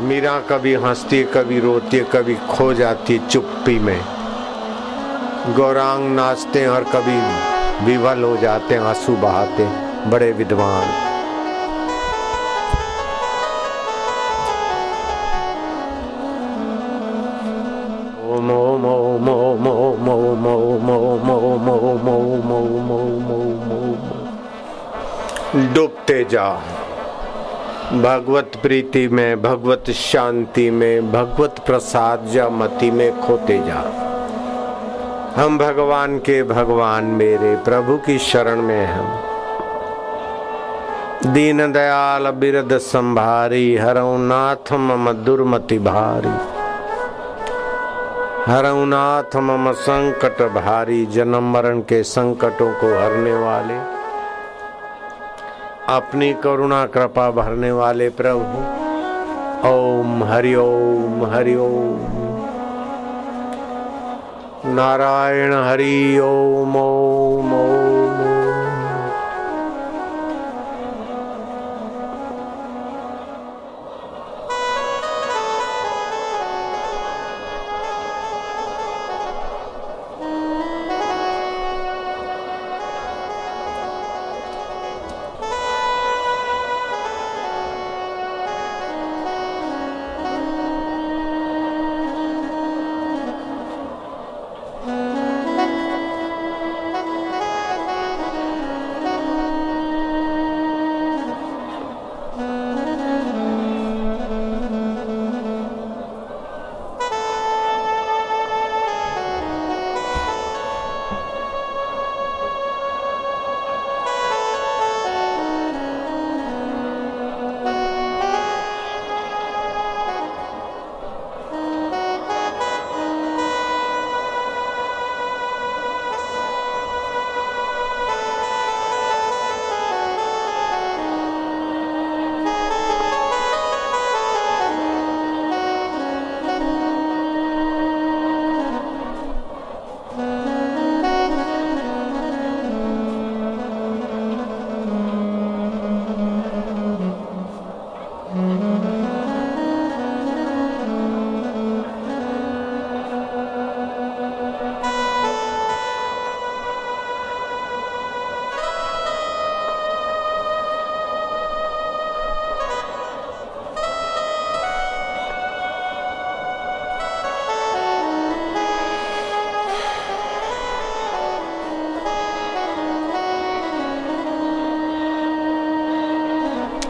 मीरा कभी हंसती, कभी रोती, कभी खो जाती चुप्पी में। गौरांग नाचते और कभी विवल हो जाते आँसू बहाते बड़े विद्वान। भगवत प्रीति में, भगवत शांति में, भगवत प्रसाद या मति में खोते जा। हम भगवान के भगवान मेरे प्रभु की शरण में हम दीन दयाल बिरद संभारी, हरऊ नाथ मम दुर्मति भारी। हरऊ नाथ मम संकट भारी, जन्म मरण के संकटों को हरने वाले। अपनी करुणा कृपा भरने वाले प्रभु। ओम, हरि ओम हरि ओम। नारायण हरि ओम ओम ओम।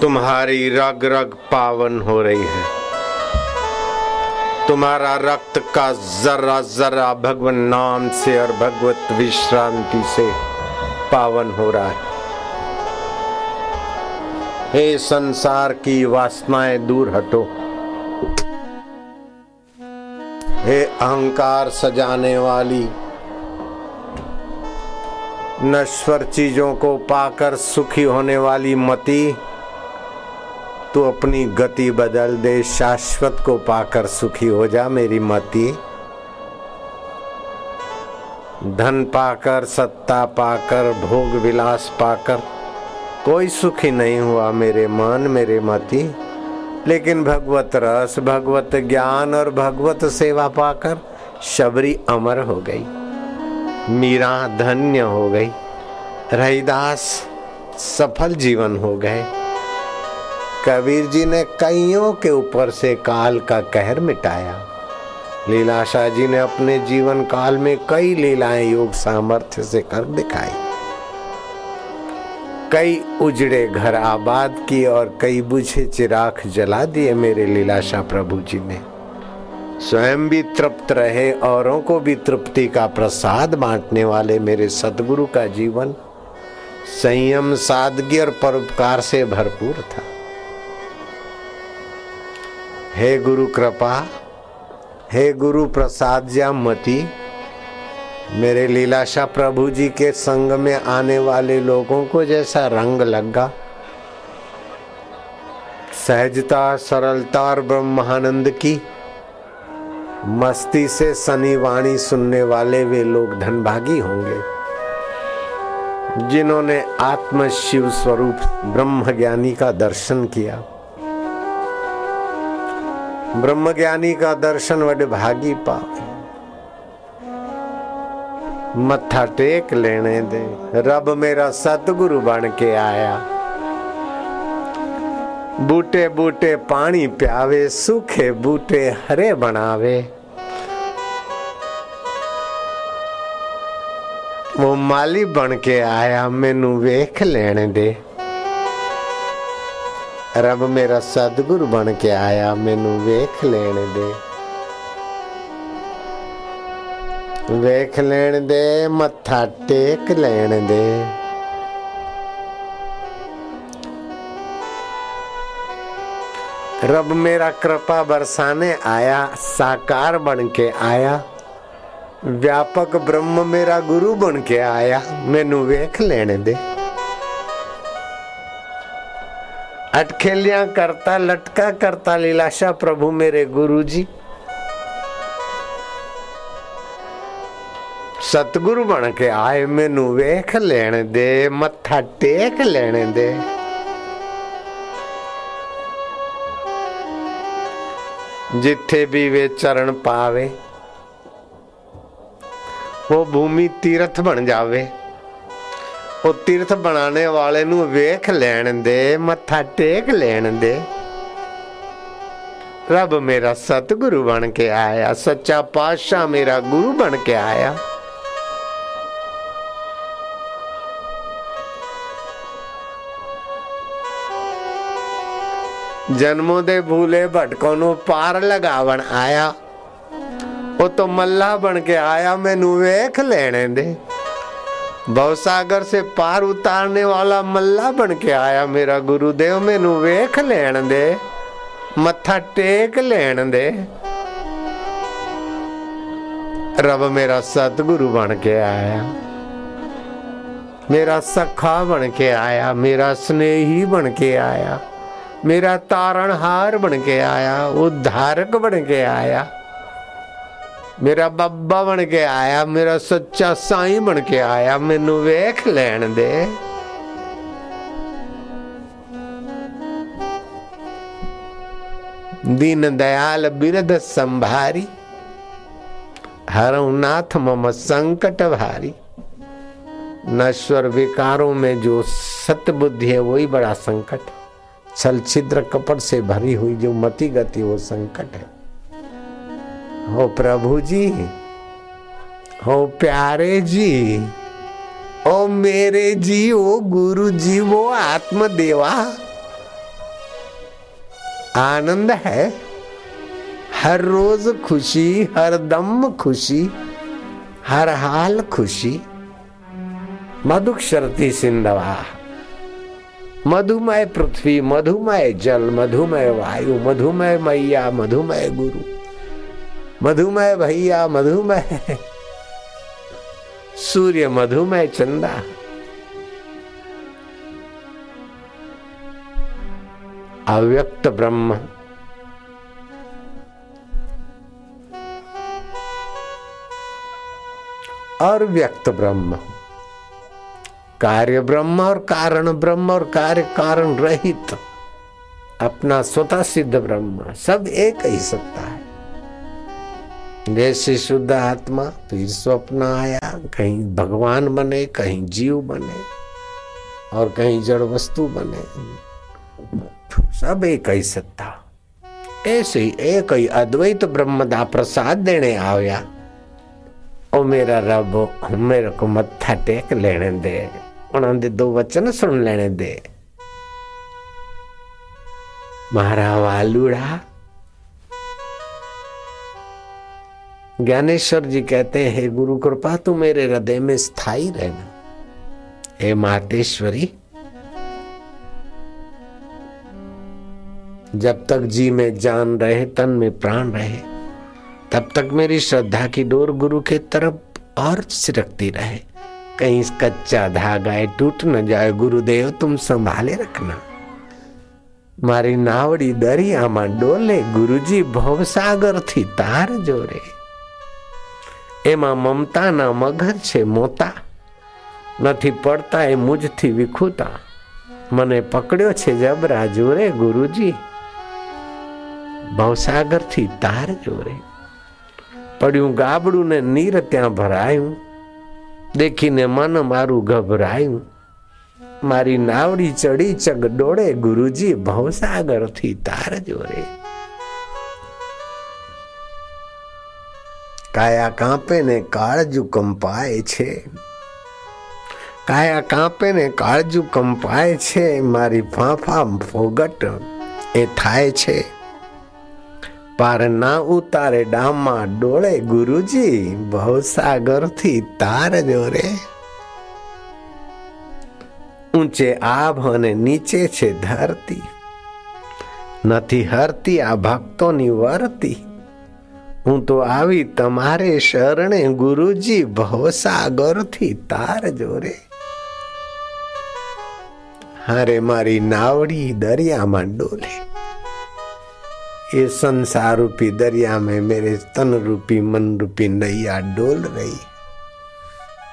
तुम्हारी रग रग पावन हो रही है। तुम्हारा रक्त का जरा जरा भगवान नाम से और भगवत विश्रांति से पावन हो रहा है। हे संसार की वासनाएँ दूर हटो। हे अहंकार सजाने वाली, नश्वर चीज़ों को पाकर सुखी होने वाली मती तू अपनी गति बदल दे, शाश्वत को पाकर सुखी हो जा मेरी मती। धन पाकर, सत्ता पाकर, भोग विलास पाकर, कोई सुखी नहीं हुआ मेरे मन, मेरे मती। लेकिन भगवत रस, भगवत ज्ञान और भगवत सेवा पाकर शबरी अमर हो गई। मीरा धन्य हो गई। रहीदास सफल जीवन हो गए। कबीर जी ने कईयों के ऊपर से काल का कहर मिटाया। लीलाशाह जी ने अपने जीवन काल में कई लीलाएँ योग सामर्थ्य से कर दिखाई। कई उजड़े घर आबाद किए और कई बुझे चिराग जला दिए मेरे लीलाशाह प्रभु जी ने। स्वयं भी तृप्त रहे, औरों को भी तृप्ति का प्रसाद बांटने वाले मेरे सदगुरु का जीवन संयम, सादगी और परोपकार से भरपूर था। हे गुरु कृपा, हे गुरु प्रसाद या मती मेरे लीलाशाह प्रभु जी के संग में आने वाले लोगों को जैसा रंग लगा। सहजता, सरलता और ब्रह्मानंद की मस्ती से सनी वाणी सुनने वाले वे लोग धनभागी होंगे, जिन्होंने आत्म शिव स्वरूप ब्रह्म ज्ञानी का दर्शन किया। ब्रह्म ज्ञानी का दर्शन वड भागी पावे। मत्था टेक लेने दे। रब मेरा सतगुरु बन के आया। बूटे बूटे पानी प्यावे, सूखे बूटे हरे बनावे। वो माली बन के आया, मैनू वेख लेने दे। रब मेरा सदगुरु बन के आया मैनू वेख लेने दे वेख लेने दे मत्था टेक लेने दे रब मेरा कृपा बरसाने आया साकार बन के आया व्यापक ब्रह्म मेरा गुरु बन के आया मैनू वेख लेने दे अटखेलियाँ करता, लटका करता लीलाशा प्रभु मेरे गुरु जी सतगुरु बन के आए मैनू वेख लेने दे, मत्था टेक लेने दे। जिथे भी वे चरण पावे, वो भूमि तीर्थ बन जावे। ਉਹ ਤੀਰਥ ਬਣਾਉਣੇ ਵਾਲੇ ਨੂੰ ਵੇਖ ਲੈਣ ਦੇ, ਮੱਥਾ ਟੇਕ ਲੈਣ ਦੇ। ਰੱਬ ਮੇਰਾ ਸਤਿਗੁਰੂ ਬਣ ਕੇ ਆਇਆ, ਸੱਚਾ ਪਾਤਸ਼ਾਹ ਮੇਰਾ ਗੁਰੂ ਬਣ ਕੇ ਆਇਆ। ਜਨਮੋਂ ਦੇ ਭੂਲੇ ਭਟਕੋਂ ਨੂੰ ਪਾਰ ਲਗਾਵਣ ਆਇਆ। ਉਹ ਤੋਂ ਮੱਲਾ ਬਣ ਕੇ ਆਇਆ, ਮੈਨੂੰ ਵੇਖ ਲੈਣੇ ਦੇ। भवसागर से पार उतारने वाला मल्ला बन के आया मेरा गुरुदेव, मैनू वेख लेन दे, मत्था टेक लेन दे। रब मेरा सतगुरु बन के आया, मेरा सखा बन के आया, मेरा स्नेही बन के आया, मेरा तारणहार बन के आया, उद्धारक बन के आया। मेरा बाबा बन के आया, मेरा सच्चा साई बन के आया, मैनू वेख लैन दे। दीन दयाल बिरद संभारी, हरऊ नाथ मम संकट भारी। नश्वर विकारों में जो सत्य बुद्धि है, वही बड़ा संकट। छल छिद्र कपट से भरी हुई जो मति गति, वो संकट है। हो प्रभु जी, हो प्यारे जी, ओ मेरे जी ओ गुरु जी, वो आत्मदेवा। आनंद है, हर रोज खुशी, हर दम खुशी, हर हाल खुशी। मधुक्षरती सिंधवा, मधुमय पृथ्वी, मधुमय जल, मधुमय वायु, मधुमय मैया, मधुमय गुरु। मधुमय भैया मधुमय सूर्य मधुमय चंदा। अव्यक्त ब्रह्म। और व्यक्त ब्रह्म। कार्य ब्रह्म और कारण ब्रह्म और कार्य कारण रहित। अपना स्वतः सिद्ध ब्रह्म। सब एक ही सत्ता है। जैसे शुद्ध आत्मा फिर स्वप्न आया। कहीं भगवान बने, कहीं जीव बने, और कहीं जड़ वस्तु बने। सब एक ही सत्ता। ऐसे ही एक ही अद्वैत ब्रह्म दा प्रसाद देने आया। ओ मेरा रब, मेरे को मत्था टेक लेने दे। उन्होंने दो वचन सुन लेने दे। मारा वालुड़ा ज्ञानेश्वर जी कहते हैं गुरु कृपा तू मेरे हृदय में स्थाई रहना हे मातेश्वरी जब तक जी में जान रहे तन में प्राण रहे तब तक मेरी श्रद्धा की डोर गुरु के तरफ और सिरकती रहे कहीं कच्चा धागा टूट न जाए गुरुदेव तुम संभाले रखना મારી નાવડી દરિયામાં ડોલે ગુરુજી ભવસાગરથી તાર જોરે એમાં મમતાના મગર છે મોતા નથી પડતા એ મુજથી વિખુતા મને પકડ્યો છે જબરા જોરે ગુરુજી. ભવસાગરથી તાર જોરે. પડ્યું ગાબડું ને નીર ત્યાં ભરાયું. દેખીને મન મારું ગભરાયું. મારી નાવડી ચડી ચગ ડોળે ગુરુજી ભવસાગરથી તાર જોરે. કાયા કાંપે ને કાળજુ કંપાય છે. કાયા કાંપે ને કાળજુ કંપાય છે, મારી ફાંફા ફોગટ એ થાય છે. પાર ના ઉતારે ડામમાં ડોળે ગુરુજી ભવસાગરથી તાર જોરે ઊંચે આભ અને નીચે છે ધરતી. નથી હરતી આ ભક્તોની વરતી. હું તો આવી તમારે શરણે ગુરુજી ભવસાગર થી તાર જોરે હારે મારી નાવડી દરિયામાં डोले ये संसार रूपी दरिया में मेरे तन रूपी मन रूपी नैया डोल रही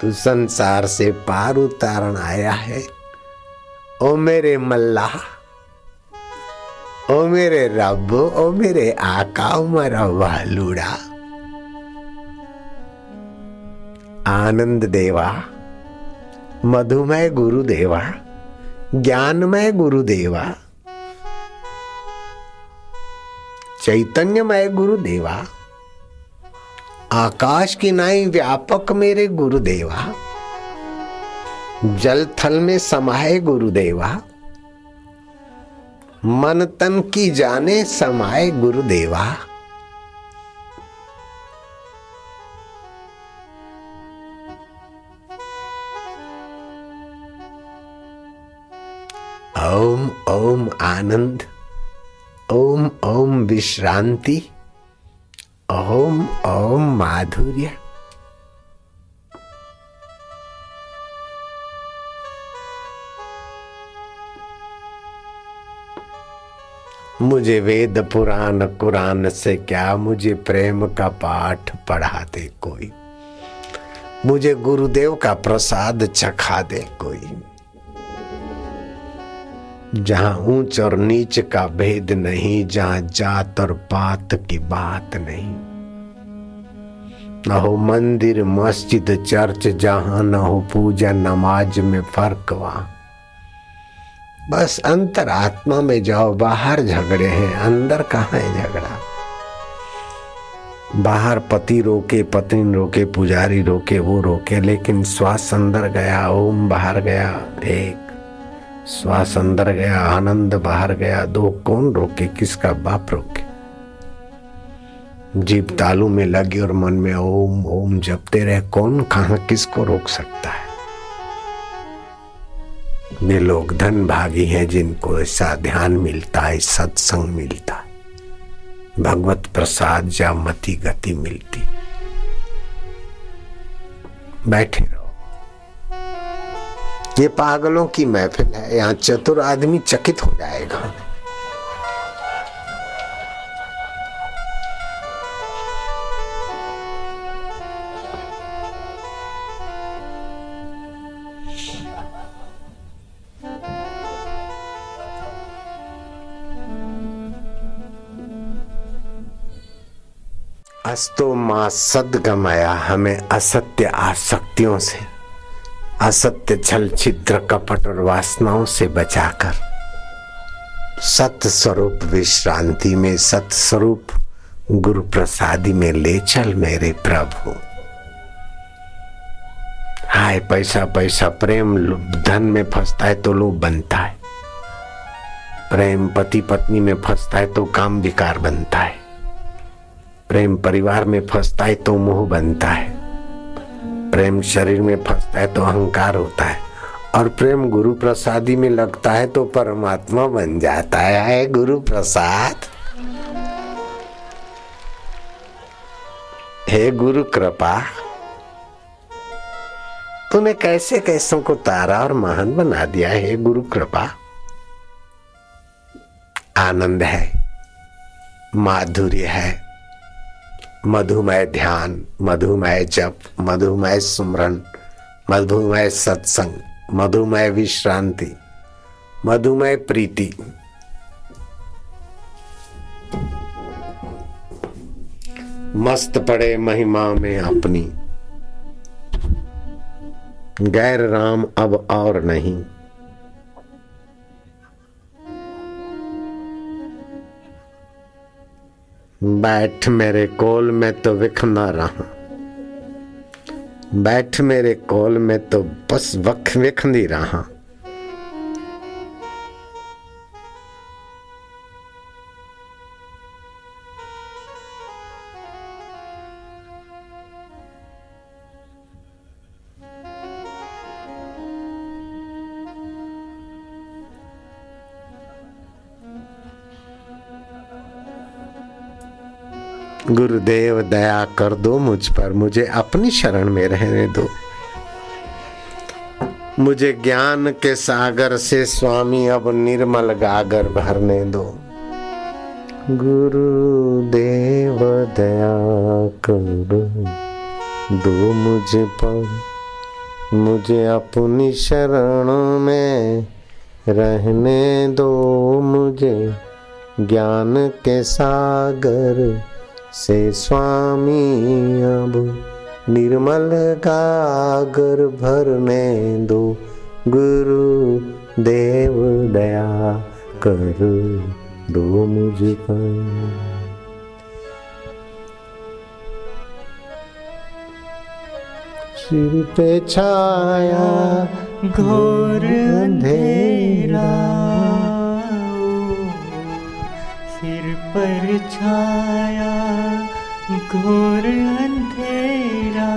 तू संसार से पार उतारण आया है ओ मेरे मल्लाह ओ मेरे रब, ओ मेरे आका मेरा वालुड़ा। आनंद देवा, मधुमय गुरुदेवा ज्ञानमय गुरुदेवा चैतन्यमय गुरुदेवा आकाश की नाई व्यापक मेरे गुरुदेवा जल थल में समाये गुरुदेवा मन तन की जाने समाये गुरुदेवा। ओम ओम आनंद, ओम ओम विश्रांति, ओम ओम माधुर्य। मुझे वेद पुराण कुरान से क्या मुझे प्रेम का पाठ पढ़ा दे कोई? मुझे गुरुदेव का प्रसाद चखा दे कोई? जहाँ ऊंच और नीच का भेद नहीं, जहाँ जात और पात की बात नहीं। न हो मंदिर, मस्जिद, चर्च, जहाँ न हो पूजा, नमाज़ में फ़र्क वहाँ। बस अंतर आत्मा में जाओ, बाहर झगड़े हैं, अंदर कहाँ है झगड़ा? बाहर पति रोके, पत्नी रोके, पुजारी रोके, वो रोके, लेकिन श्वास अंदर गया, ओम बाहर गया, एक। श्वास अंदर गया, आनंद बाहर गया, दो कौन रोके, किसका बाप रोके? जीप तालू में लगी और मन में ओम ओम जपते रहे, कौन कहा किसको रोक सकता है? ये लोग धन भागी हैं जिनको ऐसा ध्यान मिलता है, सत्संग मिलता है। भगवत प्रसाद या मति गति मिलती। बैठे रहो। ये पागलों की महफिल है, यहाँ चतुर आदमी चकित हो जाएगा। अस्तो माँ सदगमया हमें असत्य आसक्तियों से, असत्य छल छिद्र कपट और वासनाओं से बचाकर सत स्वरूप विश्रांति में सत स्वरूप गुरु प्रसादी में ले चल मेरे प्रभु। हाय, पैसा पैसा, प्रेम धन में फंसता है तो लोभ बनता है। प्रेम, पति, पत्नी में फंसता है तो काम विकार बनता है। प्रेम परिवार में फंसता है तो मोह बनता है। प्रेम शरीर में फंसता है तो अहंकार होता है। और प्रेम गुरु प्रसादी में लगता है तो परमात्मा बन जाता है गुरु प्रसाद हे गुरु कृपा, तूने कैसे कैसों को तारा और महान बना दिया है गुरु कृपा? आनंद है, माधुर्य है मधुमय ध्यान मधुमय जप मधुमय सुमरण मधुमय सत्संग मधुमय विश्रांति मधुमय प्रीति। मस्त पड़े महिमा में अपनी। गैर राम अब और नहीं। बैठ मेरे कोल में तो विखना रहा। बैठ मेरे कोल में तो बस वख विखंदी रहा। गुरुदेव, दया कर दो मुझ पर। मुझे अपनी शरण में रहने दो। मुझे ज्ञान के सागर से स्वामी अब निर्मल गागर भरने दो। गुरुदेव, दया कर दो मुझे पर। मुझे अपनी शरण में रहने दो। मुझे ज्ञान के सागर से स्वामी अब निर्मल गागर भरने दो गुरु देव दया कर दो मुझ पर सिर पे छाया घोर अंधेरा। सिर पर छाया घोर अंधेरा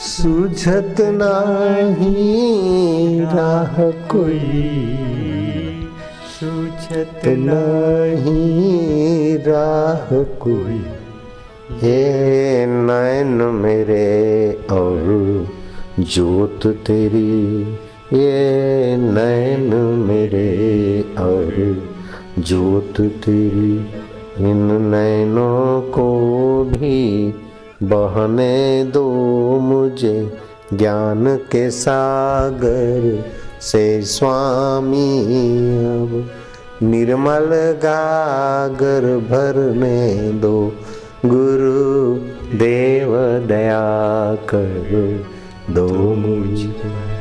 सुझत नाही राह कोई। सूझत नहीं राह कोई। हे नैन मेरे और जोत तेरी ये नैन मेरे और जोत तेरी। इन नैनों को भी बहने दो मुझे ज्ञान के सागर से स्वामी। अब निर्मल गागर भरने दो गुरु देव दया कर दो मुझको